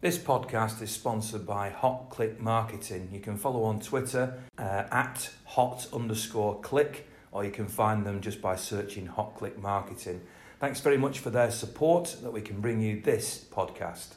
This podcast is sponsored by Hot Click Marketing. You can follow on Twitter uh, at hot underscore click, or you can find them just by searching Hot Click Marketing. Thanks very much for their support that we can bring you this podcast.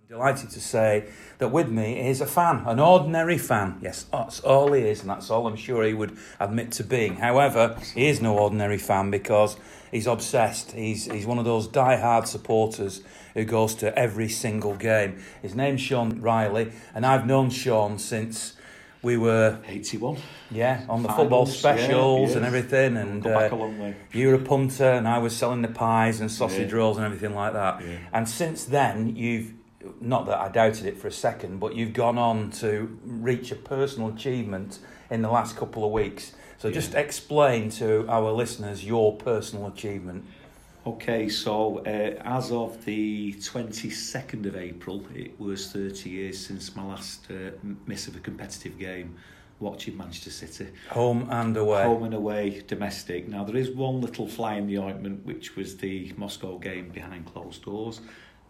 I'm delighted to say that with me is a fan, an ordinary fan. Yes, that's all he is, and that's all I'm sure he would admit to being. However, he is no ordinary fan because he's obsessed. He's, he's one of those die-hard supporters who goes to every single game. His name's Sean Riley, and I've known Sean since we were 81 yeah on the Finals, football specials yeah, and everything and uh, back a long way. you were a punter and I was selling the pies and sausage yeah. rolls and everything like that yeah. and since then you've not that I doubted it for a second, but you've gone on to reach a personal achievement in the last couple of weeks. So yeah. just explain to our listeners your personal achievement. Okay, so uh, as of the 22nd of April, it was 30 years since my last uh, miss of a competitive game watching Manchester City. Home and away. Home and away, domestic. Now, there is one little fly in the ointment, which was the Moscow game behind closed doors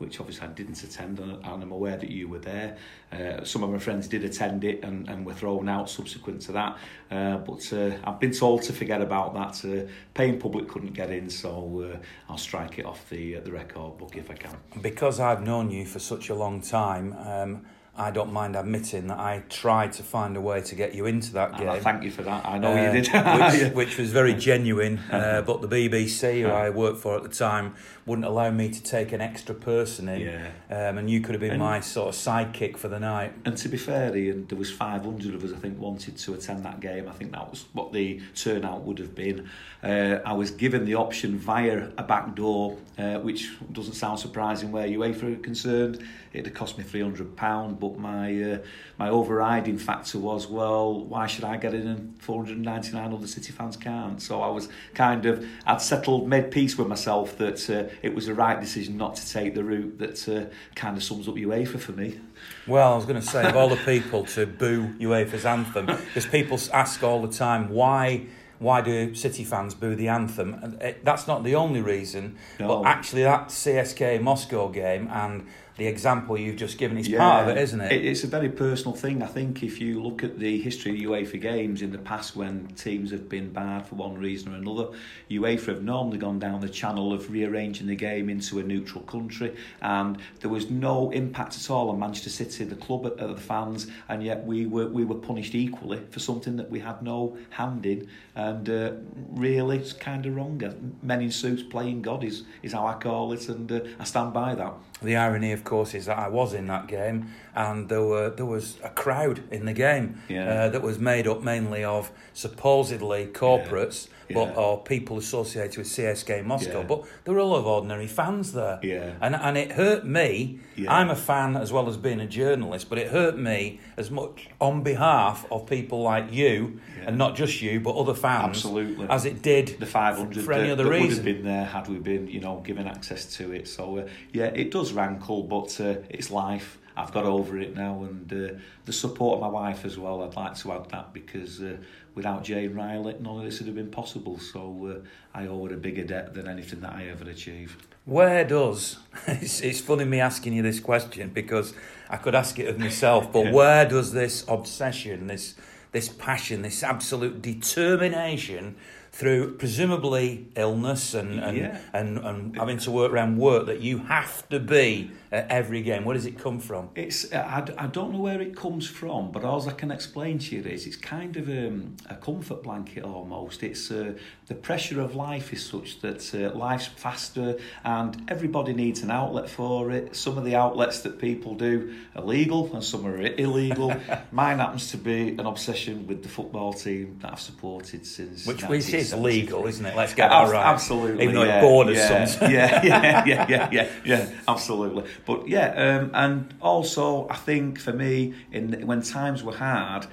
which obviously I didn't attend, and I'm aware that you were there. Uh, some of my friends did attend it and, and were thrown out subsequent to that. Uh, but uh, I've been told to forget about that. Uh, paying public couldn't get in, so uh, I'll strike it off the uh, the record book if I can. Because I've known you for such a long time. Um, I don't mind admitting that I tried to find a way to get you into that game. I thank you for that. I know uh, you did. which, which, was very genuine. Uh, but the BBC, who I worked for at the time, wouldn't allow me to take an extra person in. Yeah. Um, and you could have been and, my sort of sidekick for the night. And to be fair, Ian, there was 500 of us, I think, wanted to attend that game. I think that was what the turnout would have been. Uh, I was given the option via a back door, uh, which doesn't sound surprising where UEFA are concerned. It had cost me £300, but my uh, my overriding factor was, well, why should I get in and 499 other City fans can't? So I was kind of, I'd settled, made peace with myself that uh, it was the right decision not to take the route that uh, kind of sums up UEFA for me. Well, I was going to say, of all the people to boo UEFA's anthem, because people ask all the time, why why do City fans boo the anthem? And that's not the only reason, no. but actually that CSK Moscow game and the example you've just given is yeah, part of it, isn't it? It's a very personal thing. I think if you look at the history of UEFA games in the past when teams have been bad for one reason or another, UEFA have normally gone down the channel of rearranging the game into a neutral country and there was no impact at all on Manchester City, the club, uh, the fans, and yet we were we were punished equally for something that we had no hand in and uh, really it's kind of wrong. Men in suits playing God is, is how I call it and uh, I stand by that. The irony, of course, is that I was in that game, and there were there was a crowd in the game yeah. uh, that was made up mainly of supposedly corporates, yeah. But or people associated with CSK Moscow. But there were a lot of ordinary fans there, yeah. and and it hurt me. I'm a fan as well as being a journalist, but it hurt me as much on behalf of people like you, and not just you, but other fans, absolutely, as it did the 500 for any that, other that reason. would have been there had we been, you know, given access to it. So uh, yeah, it does rankle, but uh, it's life. I've got over it now, and uh, the support of my wife as well. I'd like to add that because uh, without Jane Riley, none of this would have been possible. So uh, I owe her a bigger debt than anything that I ever achieved. Where does it's, it's funny me asking you this question because I could ask it of myself, but where does this obsession, this this passion, this absolute determination through presumably illness and and, yeah. and, and having to work around work that you have to be at every game. Where does it come from? It's I, I don't know where it comes from, but all I can explain to you is it's kind of um, a comfort blanket almost. It's uh, the pressure of life is such that uh, life's faster and everybody needs an outlet for it. Some of the outlets that people do are legal and some are illegal. Mine happens to be an obsession with the football team that I've supported since which which is legal, isn't it? Let's get that right. Absolutely, even though yeah, it borders yeah, some. yeah, yeah, yeah, yeah, yeah, yeah, absolutely. But yeah, um, and also I think for me, in when times were hard,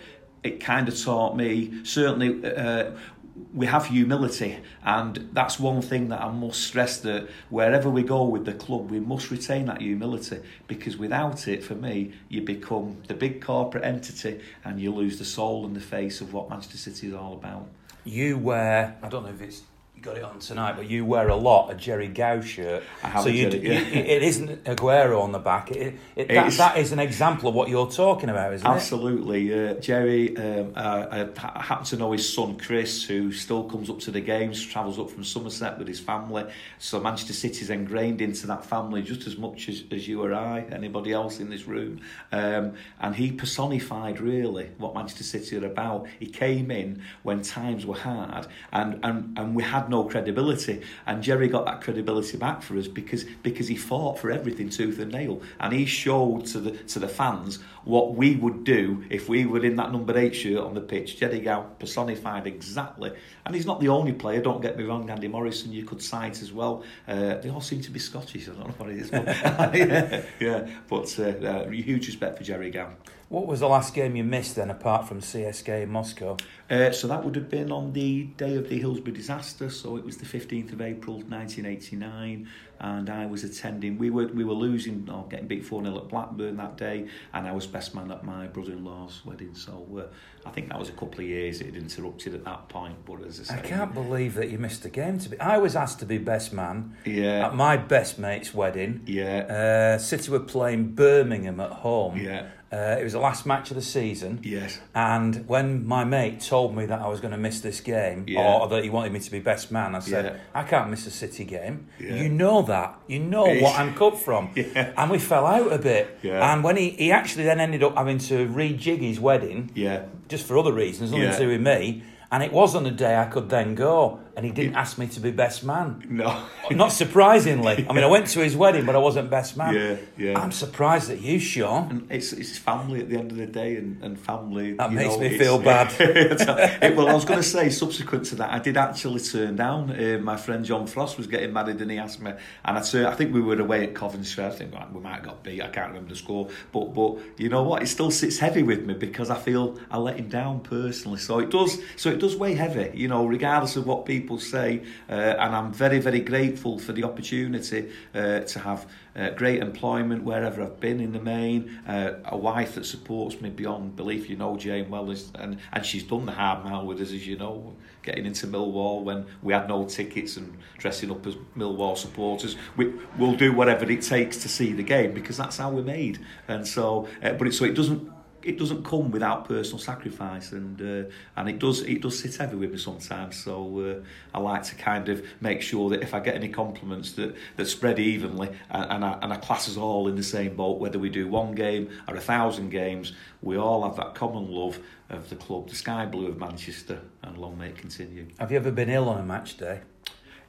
it kind of taught me certainly. Uh, we have humility, and that's one thing that I must stress that wherever we go with the club, we must retain that humility because without it, for me, you become the big corporate entity and you lose the soul and the face of what Manchester City is all about. You wear, I don't know if it's you got it on tonight, but you wear a lot a Gerry Gow shirt. So a you, yeah. it isn't Aguero on the back. It, it, that, that is an example of what you're talking about, isn't Absolutely, uh, Gerry. Um, uh, I happen to know his son Chris, who still comes up to the games, travels up from Somerset with his family. So Manchester City's ingrained into that family just as much as, as you or I, anybody else in this room. Um, and he personified really what Manchester City are about. He came in when times were hard, and and, and we had no credibility. And Gerry got that credibility back for us because because he fought for everything tooth and nail, and he showed to the to the fans what we would do if we were in that number eight shirt on the pitch. Gerry Gow personified exactly, and he's not the only player. Don't get me wrong, Andy Morrison you could cite as well. Uh, they all seem to be Scottish. I don't know what it is, but yeah, yeah. But uh, uh, huge respect for Gerry Gow. What was the last game you missed then, apart from CSK in Moscow? Uh, so that would have been on the day of the Hillsborough disaster. So it was the 15th of April 1989, and I was attending. We were we were losing or getting beat 4 0 at Blackburn that day, and I was best man at my brother in law's wedding. So uh, I think that was a couple of years it had interrupted at that point. But as I I can't believe that you missed a game. To be, I was asked to be best man Yeah, at my best mate's wedding. yeah, Uh, City were playing Birmingham at home. yeah, Uh, it was the last match of the season. yes, And when my mate told me that I was going to miss this game, Yeah. or that he wanted me to be best man, I said, Yeah. I can't miss a City game. Yeah. You know that. You know what I'm cut from. Yeah. And we fell out a bit. Yeah. And when he, he actually then ended up having to rejig his wedding, yeah. just for other reasons, nothing to do with me. And it was on a day I could then go, and he didn't ask me to be best man. No, Not surprisingly. I mean, I went to his wedding, but I wasn't best man. yeah, yeah. I'm surprised at you, Sean. And it's it's family at the end of the day, and, and family. That makes know, me feel bad. It- well, I was going to say, subsequent to that, I did actually turn down. Uh, my friend John Frost was getting married, and he asked me, and I turned, I think we were away at Coventry. I think we might have got beat. I can't remember the score, but but you know what? It still sits heavy with me because I feel I let him down personally. So it does. So it does weigh heavy, you know, regardless of what people say. Uh, and I'm very very grateful for the opportunity uh, to have uh, great employment wherever I've been in the main, uh, a wife that supports me beyond belief. You know Jane well, as- and and she's done the hard mile with us, as you know, getting into Millwall when we had no tickets and dressing up as Millwall supporters. We will do whatever it takes to see the game because that's how we're made. And so, uh, but it, so it doesn't. It doesn't come without personal sacrifice, and uh, and it does it does sit heavy with me sometimes. So uh, I like to kind of make sure that if I get any compliments that, that spread evenly, and, and, I, and I class us all in the same boat, whether we do one game or a thousand games, we all have that common love of the club, the sky blue of Manchester, and long may it continue. Have you ever been ill on a match day?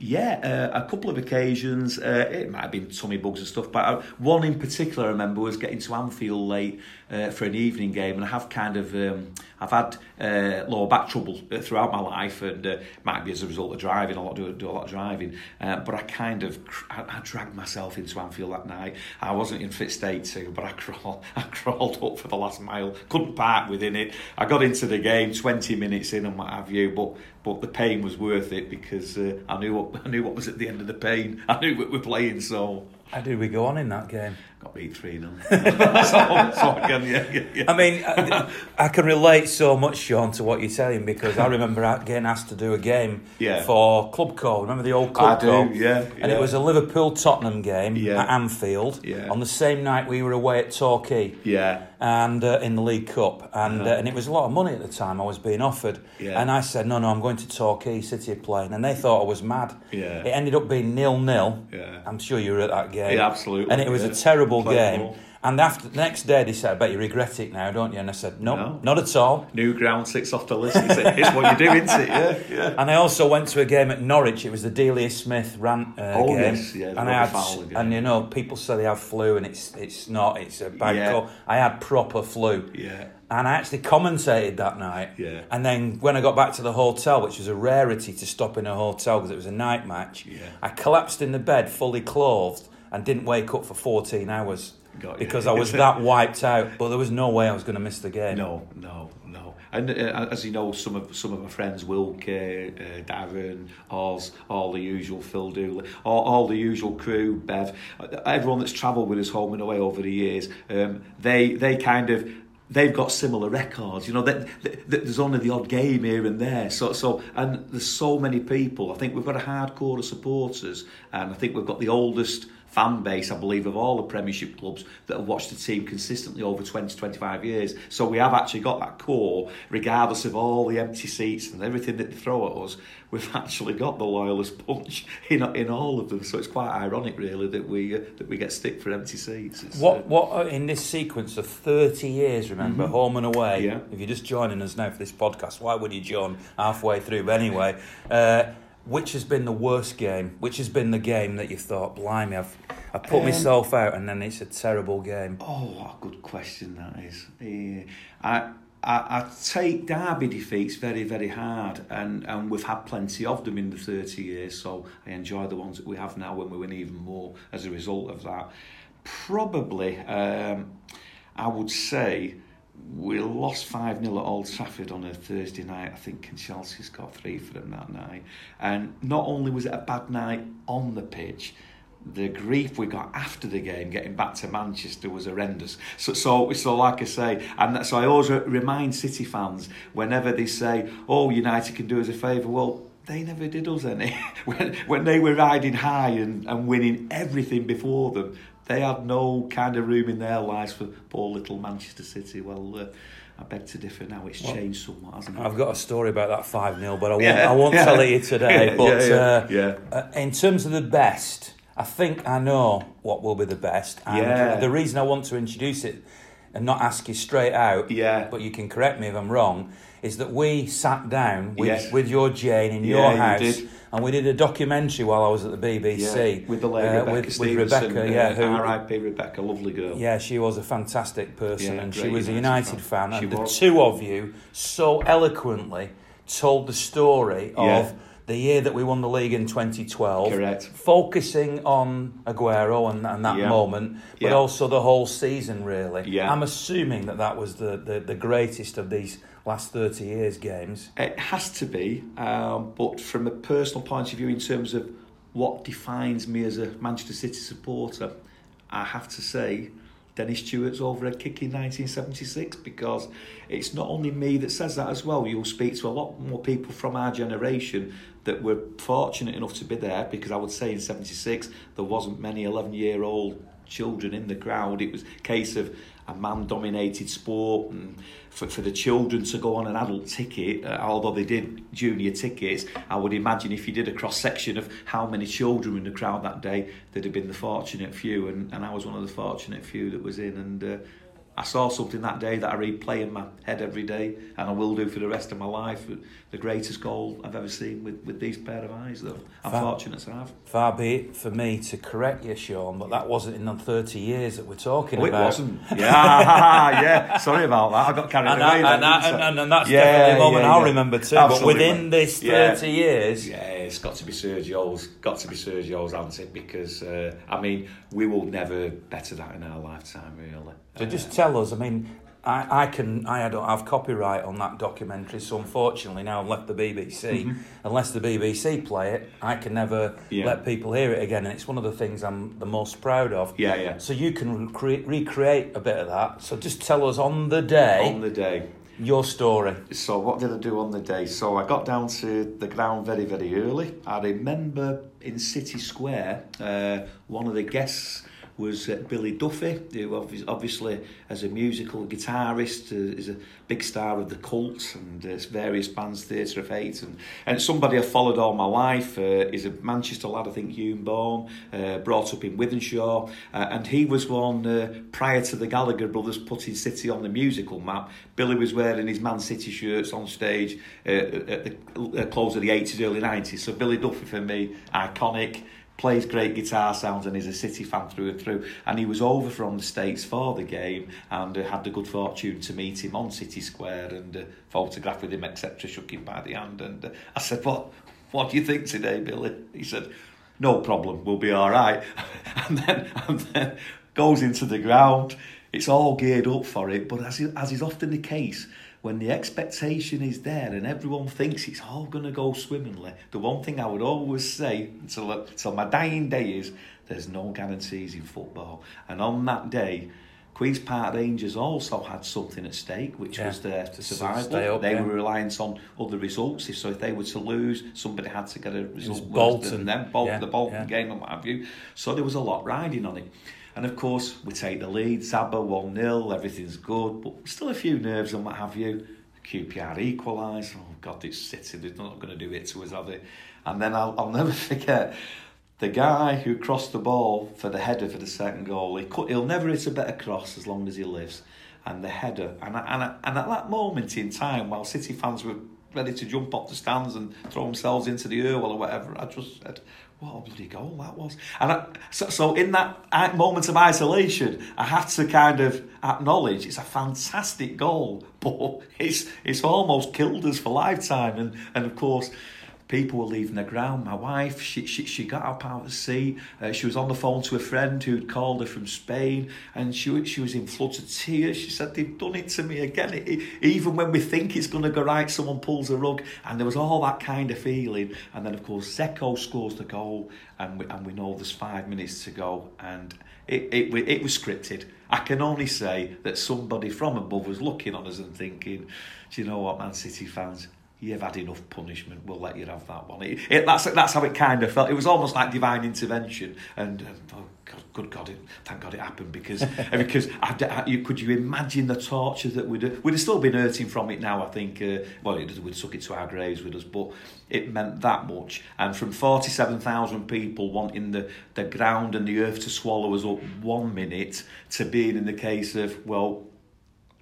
Yeah, uh, a couple of occasions. Uh, it might have been tummy bugs and stuff, but uh, one in particular I remember was getting to Anfield late uh, for an evening game, and I have kind of um, I've had uh, lower back trouble uh, throughout my life, and uh, might be as a result of driving a lot, do, do a lot of driving. Uh, but I kind of I, I dragged myself into Anfield that night. I wasn't in fit state to, but I crawled I crawled up for the last mile. Couldn't park within it. I got into the game twenty minutes in and what have you, but but the pain was worth it because uh, I knew what I knew what was at the end of the pain. I knew what we're playing, so How did we go on in that game? Got beat three 0 so, so again, yeah, yeah, yeah. I mean, I, I can relate so much, Sean, to what you're saying because I remember getting asked to do a game Yeah. for Club Co. Remember the old I Club do, Co? yeah, And yeah. it was a Liverpool Tottenham game Yeah. at Anfield Yeah. on the same night we were away at Torquay. yeah, and uh, in the League Cup, and Uh-huh. uh, and it was a lot of money at the time I was being offered, Yeah. and I said no, no, I'm going to Torquay City playing, and they thought I was mad. Yeah. It ended up being nil nil. Yeah. I'm sure you were at that game. Yeah, absolutely, And it was yeah. a terrible Played game. ball. And after the next day, they said, "I bet you regret it now, don't you?" And I said, "No, No. not at all." new ground six off the list. It's, it's what you do, isn't it? Yeah, yeah. And I also went to a game at Norwich. It was the Delia Smith rant uh, Oh, game. yes, yeah, and I had, and you know, people say they have flu, and it's it's not. It's a bad Yeah. cold. I had proper flu. Yeah. And I actually commentated that night. Yeah. And then when I got back to the hotel, which was a rarity to stop in a hotel because it was a night match, Yeah. I collapsed in the bed fully clothed and didn't wake up for 14 hours. because I was that wiped out. But there was no way I was going to miss the game. No, no, no. And uh, as you know, some of some of my friends, Wilke, uh, Darren, Oz, all the usual, Phil Dooley, all, all the usual crew, Bev, everyone that's travelled with us home and away over the years, um, they they kind of they've got similar records. You know, that, there's only the odd game here and there. So, so, and there's so many people. I think we've got a hardcore of supporters, and I think we've got the oldest fan base, I believe, of all the Premiership clubs that have watched the team consistently over 20, 25 years. So we have actually got that core, regardless of all the empty seats and everything that they throw at us. We've actually got the loyalist punch in in all of them. So it's quite ironic, really, that we uh, that we get stick for empty seats. It's, what uh, what uh, in this sequence of 30 years? Remember, mm-hmm. home and away. Yeah. If you're just joining us now for this podcast, why would you join halfway through? But anyway. Uh, which has been the worst game? Which has been the game that you thought, blimey, I've, I've put um, myself out and then it's a terrible game? Oh, what a good question that is. Yeah. I, I, I take Derby defeats very, very hard, and, and we've had plenty of them in the 30 years, so I enjoy the ones that we have now when we win even more as a result of that. Probably, um, I would say we lost 5 0 at Old Trafford on a Thursday night. I think and Chelsea's got three for them that night. And not only was it a bad night on the pitch, the grief we got after the game, getting back to Manchester, was horrendous. So, so, so like I say, and so I always remind City fans whenever they say, "Oh, United can do us a favour," well, they never did us any. when, when they were riding high and, and winning everything before them, they had no kind of room in their lives for poor little Manchester City. Well, uh, I beg to differ now. It's well, changed somewhat, hasn't it? I've got a story about that 5 0, but I won't, yeah, I won't yeah. tell it you today. But yeah, yeah, uh, uh, in terms of the best, I think I know what will be the best. And yeah. the reason I want to introduce it and not ask you straight out, yeah. but you can correct me if I'm wrong, is that we sat down with, yes. with your Jane in yeah, your house you and we did a documentary while I was at the BBC yeah, with the lady uh, Rebecca with, with Rebecca, uh, yeah, who R.I.P. Rebecca, lovely girl. Yeah, she was a fantastic person, yeah, and she was a United fan. fan. and the two of you so eloquently told the story of. The year that we won the league in 2012, correct, focusing on Aguero and, and that yeah. moment, but yeah. also the whole season. Really, yeah. I'm assuming that that was the, the, the greatest of these last 30 years games? It has to be, um, but from a personal point of view, in terms of what defines me as a Manchester City supporter, I have to say Dennis Tueart's overhead kick in 1976 because it's not only me that says that as well. You'll speak to a lot more people from our generation that were fortunate enough to be there because I would say in 76 there wasn't many 11 year old children in the crowd. It was a case of a man dominated sport and for, for the children to go on an adult ticket uh, although they did junior tickets I would imagine if you did a cross section of how many children were in the crowd that day there'd have been the fortunate few and, and I was one of the fortunate few that was in and uh, I saw something that day that I replay in my head every day, and I will do for the rest of my life. The greatest goal I've ever seen with, with these pair of eyes, though. I'm far, fortunate to have. Far be it for me to correct you, Sean, but that wasn't in the 30 years that we're talking oh, about. it wasn't. Yeah, yeah. Sorry about that. I got carried and away. I, and, I, and, and, and, that's yeah, definitely a moment yeah, I'll remember too. Absolutely. But within this 30 years. It's got to be Sergio's. Got to be Sergio's, hasn't it? Because, uh, I mean, we will never better that in our lifetime, really. So uh, just tell us, I mean, I, I can I don't have copyright on that documentary, so unfortunately now I've left the BBC. Mm-hmm. Unless the BBC play it, I can never yeah. let people hear it again, and it's one of the things I'm the most proud of. Yeah, yeah. So you can recre- recreate a bit of that. So just tell us on the day. On the day. Your story. So what did I do on the day? So I got down to the ground very very early. I remember in City Square, uh, one of the guests was uh, Billy Duffy, who obviously, as a musical guitarist, uh, is a big star of the Cult and uh, various bands, Theatre of Hate, and, and somebody I've followed all my life. Uh, is a Manchester lad, I think, Hulme born, uh, brought up in Wythenshawe, uh, and he was one prior to the Gallagher brothers putting City on the musical map. Billy was wearing his Man City shirts on stage at the close of the 80s, early 90s. So Billy Duffy for me, iconic plays great guitar sounds and is a City fan through and through. And he was over from the States for the game and uh, had the good fortune to meet him on City Square and uh, photograph with him, etc. Shook him by the hand. And uh, I said, What, what do you think today, Billy? He said, No problem, we'll be all right. and then, and then goes into the ground. It's all geared up for it, but as, as is often the case, when the expectation is there and everyone thinks it's all going to go swimmingly, the one thing I would always say until, until my dying day is there's no guarantees in football. And on that day, Queen's Park Rangers also had something at stake, which yeah. was their survival. Up, they yeah. were reliant on other results. So if they were to lose, somebody had to get a result worse than them, Bolton, yeah. the Bolton game and what have you. So there was a lot riding on it. And of course, we take the lead, Zaba 1 0, everything's good, but still a few nerves and what have you. QPR equalise. Oh, God, it's City, they're not going to do it to us, are they? And then I'll, I'll never forget the guy who crossed the ball for the header for the second goal, he could, he'll never hit a better cross as long as he lives. And the header, and, and, and at that moment in time, while City fans were ready to jump off the stands and throw themselves into the Irwell or whatever, I just said, what a bloody goal that was. And I, so, so in that moment of isolation, I had to kind of acknowledge it's a fantastic goal, but it's, it's almost killed us for lifetime. And, and of course, people were leaving the ground. My wife, she, she, she got up out of the seat. Uh, she was on the phone to a friend who'd called her from Spain, and she, she was in floods of tears. She said, They've done it to me again. It, it, even when we think it's going to go right, someone pulls a rug. And there was all that kind of feeling. And then, of course, Dzeko scores the goal, and we, and we know there's five minutes to go. And it, it, it was scripted. I can only say that somebody from above was looking on us and thinking, do you know what, Man City fans? You've had enough punishment. We'll let you have that one. It, it, that's that's how it kind of felt. It was almost like divine intervention. And, and oh God, good God, it, thank God it happened because because I, I, you, could you imagine the torture that we'd we'd have still been hurting from it now. I think uh, well, it, we'd suck it to our graves with us, but it meant that much. And from forty seven thousand people wanting the the ground and the earth to swallow us up one minute to being in the case of well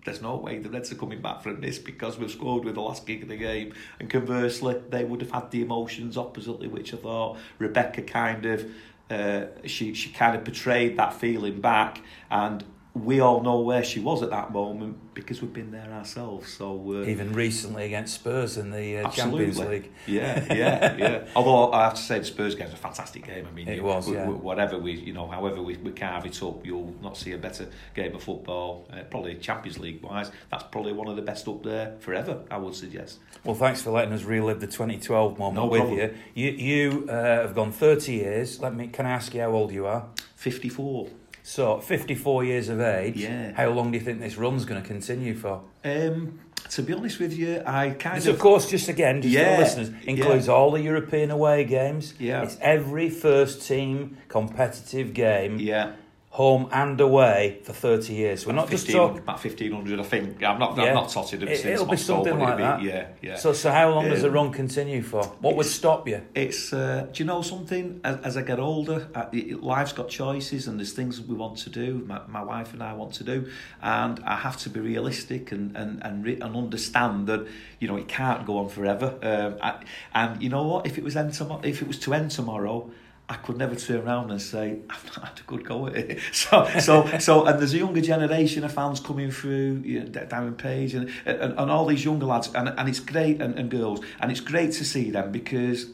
there's no way the Reds are coming back from this because we've scored with the last kick of the game. And conversely, they would have had the emotions oppositely, which I thought Rebecca kind of uh, she she kind of portrayed that feeling back, and we all know where she was at that moment because we've been there ourselves. So uh, even recently against Spurs in the uh, Champions League. Yeah, yeah, yeah. Although I have to say the Spurs game was a fantastic game. I mean, it you, was. Yeah. Whatever we, you know, however we, we carve it up, you'll not see a better game of football. Uh, probably Champions League wise, that's probably one of the best up there forever. I would suggest. Well, thanks for letting us relive the 2012 moment no with problem. you. You you uh, have gone 30 years. Let me. Can I ask you how old you are? 54. So, 54 years of age. Yeah. How long do you think this run's going to continue for? Um, to be honest with you, I kind this of. of course, just again, just yeah, listeners, includes yeah. all the European away games. Yeah. It's every first team competitive game. Yeah home and away for 30 years. We're not 15, just talking about 1500 I think. I'm not yeah. I'm not totted it, It'll be something like that. Be, yeah, yeah. So so how long um, does the run continue for? What would stop you? It's uh, do you know something as, as I get older, uh, life's got choices and there's things we want to do. My, my wife and I want to do and I have to be realistic and and and, re- and understand that you know it can't go on forever. Um, I, and you know what if it was end tom- if it was to end tomorrow I could never turn around and say I've not had a good go at it. So, so, so, and there's a younger generation of fans coming through, you know, Darren Page and, and, and all these younger lads, and, and it's great and, and girls, and it's great to see them because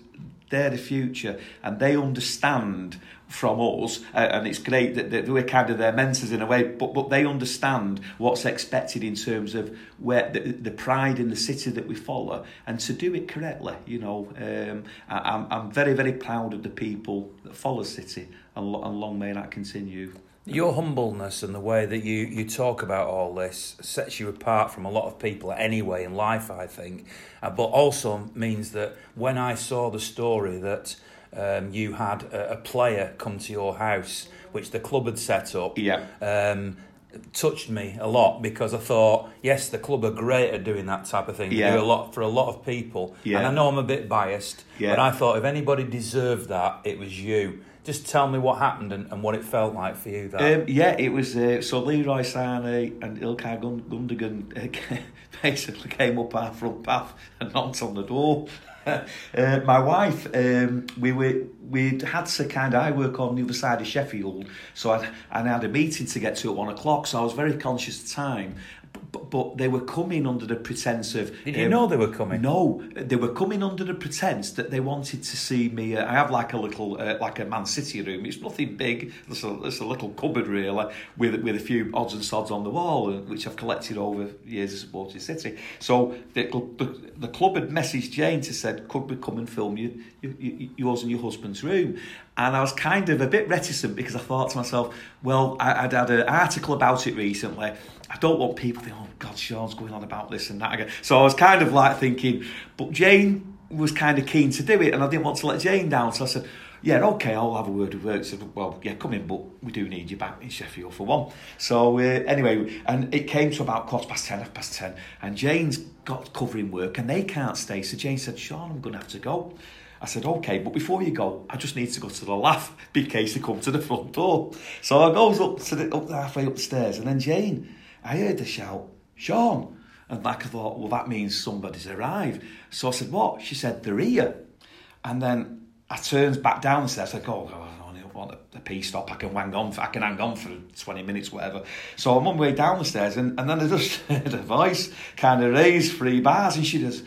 they're the future and they understand from us, uh, and it's great that, that, we're kind of their mentors in a way, but, but they understand what's expected in terms of where the, the pride in the city that we follow, and to do it correctly, you know, um, I, I'm, I'm very, very proud of the people that follow City, and, and long may that continue. Your humbleness and the way that you, you talk about all this sets you apart from a lot of people anyway in life, I think. Uh, but also means that when I saw the story that um, you had a, a, player come to your house, which the club had set up. Yeah. Um, touched me a lot because I thought, yes, the club are great at doing that type of thing. Yeah. They do a lot for a lot of people. Yeah. And I know I'm a bit biased, yeah. but I thought if anybody deserved that, it was you. Just tell me what happened and, and what it felt like for you. That um, yeah, it was uh, so Leroy Sané and Ilkay Gundogan uh, basically came up our front path and knocked on the door. uh, my wife, um, we were we had to kind of I work on the other side of Sheffield, so I I had a meeting to get to at one o'clock, so I was very conscious of time. But, but they were coming under the pretense of. Did you um, know they were coming? No, they were coming under the pretense that they wanted to see me. Uh, I have like a little, uh, like a Man City room. It's nothing big. It's a, it's a little cupboard really, with with a few odds and sods on the wall, uh, which I've collected over years of supporting City. So the, the, the club had messaged Jane to said, "Could we come and film you, you, yours and your husband's room?" And I was kind of a bit reticent because I thought to myself, well, I, would had an article about it recently. I don't want people thinking, oh, God, Sean's going on about this and that again. So I was kind of like thinking, but Jane was kind of keen to do it and I didn't want to let Jane down. So I said, yeah, okay, I'll have a word with her. said, well, yeah, come in, but we do need you back in Sheffield for one. So uh, anyway, and it came to about quarter past ten, half past ten, and Jane's got covering work and they can't stay. So Jane said, Sean, I'm going to have to go. I said, okay, but before you go, I just need to go to the laugh in case you come to the front door. So I goes up to the up halfway upstairs, and then Jane, I heard the shout, Sean. And like I thought, well, that means somebody's arrived. So I said, what? She said, they're here. And then I turns back down the stairs, like, oh, God, I want a, a pee stop. I can hang on, for, I can hang on for 20 minutes, whatever. So I'm on my way down the stairs, and, and then I just heard a voice kind of raise three bars, and she does,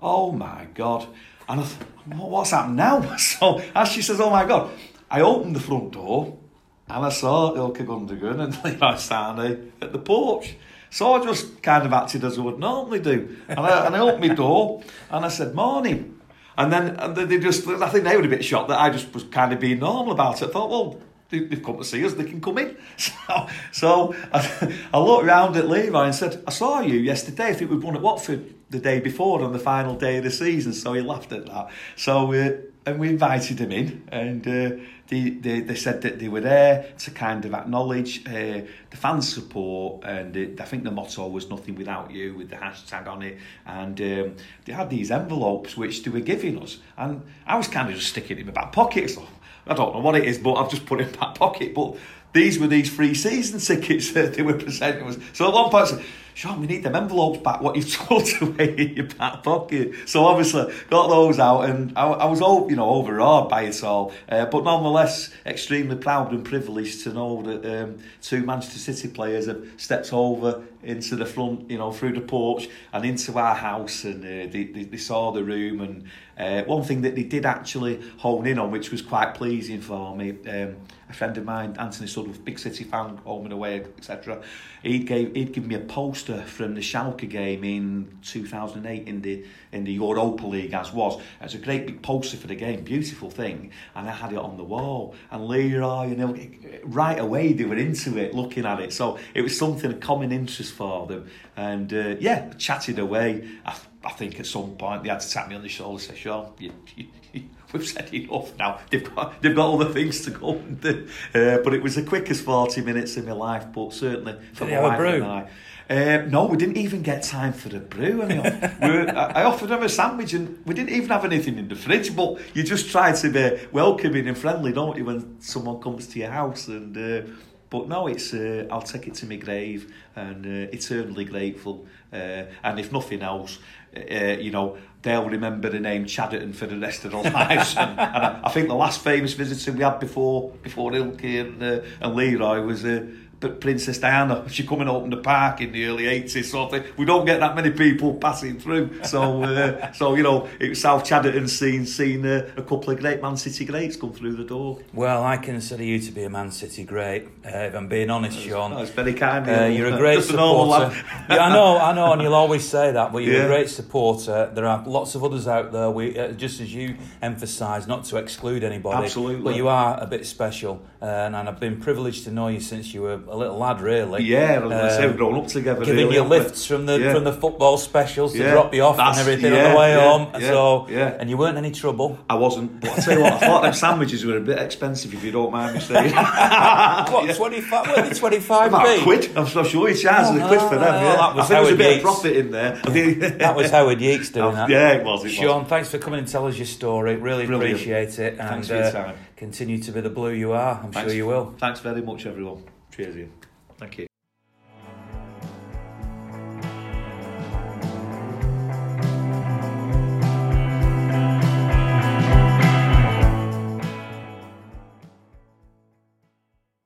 oh my God. And I thought, what's happened now? So as she says, oh my God, I opened the front door and I saw Ilkay Gundogan and Leroy Sané at the porch. So I just kind of acted as I would normally do. And I, and I opened my door and I said, morning. And then and they just, I think they were a bit shocked that I just was kind of being normal about it. I thought, well, they've come to see us, they can come in. So, so I, I looked round at Levi and said, I saw you yesterday, I think we'd won at Watford the day before on the final day of the season, so he laughed at that. So uh, and we invited him in, and uh, they, they they said that they were there to kind of acknowledge uh, the fan support, and uh, I think the motto was "Nothing without you" with the hashtag on it, and um, they had these envelopes which they were giving us, and I was kind of just sticking it in my back pocket. So I don't know what it is, but I've just put it in my pocket, but. These were these free season tickets that they were presenting us. So at one point, I said, Sean, we need them envelopes back, what you've told away in your back pocket. So obviously got those out and I, I was you know, overawed by it all. Uh, but nonetheless, extremely proud and privileged to know that um, two Manchester City players have stepped over into the front, you know, through the porch and into our house and uh, they, they, they saw the room and uh, one thing that they did actually hone in on, which was quite pleasing for me, um, a friend of mine, Anthony Sudworth, big City fan, home and away, etc. He gave he'd given me a poster from the Schalke game in 2008 in the in the Europa League as was. It's a great big poster for the game, beautiful thing, and I had it on the wall. And Leroy, you know, right away they were into it, looking at it. So it was something a common interest for them, and uh, yeah, chatted away. I, I think at some point they had to tap me on the shoulder and say, Sean, you, you, we've said enough now. They've got they've got other things to go and do. Uh, but it was the quickest forty minutes in my life. But certainly for Did my wife and I. Uh, no, we didn't even get time for a brew. I, mean, we I offered them a sandwich and we didn't even have anything in the fridge. But you just try to be welcoming and friendly, don't you, when someone comes to your house? And uh, but no, it's uh, I'll take it to my grave and uh, eternally grateful. Uh, and if nothing else, uh, you know, they'll remember the name Chadderton for the rest of their lives. and, and I, I, think the last famous visitor we had before before Ilkay and, uh, and Leroy was uh, but Princess Diana, she come and opened the park in the early 80s, sort of We don't get that many people passing through. So, uh, so you know, it was South Chadderton seen, seen uh, a couple of great Man City greats come through the door. Well, I consider you to be a Man City great, uh, if I'm being honest, Sean. That's very kind uh, You're a great supporter. yeah, I know, I know, and you'll always say that, but you're yeah. a great supporter. There are lots of others out there, we, uh, just as you emphasise, not to exclude anybody. Absolutely. But you are a bit special, uh, and I've been privileged to know you since you were a little lad, really. Yeah, well, say we've grown up together. Giving really, you lifts from the yeah. from the football specials to yeah. drop you off That's, and everything yeah, on the way home. So, yeah. and you weren't any trouble. I wasn't. But I tell you what, I thought them sandwiches were a bit expensive, if you don't mind me saying. what twenty five? What are they twenty five? About quid. I'm so sure he charged oh, a quid for them. yeah. That was I think there was a bit of profit in there. that was Howard Yeats doing that. Yeah, it was. It Sean, was. thanks for coming and tell us your story. Really Brilliant. appreciate it. And, thanks for your time. Continue to be the blue you are. I'm thanks, sure you will. Thanks very much, everyone. Cheers, Ian. Thank you.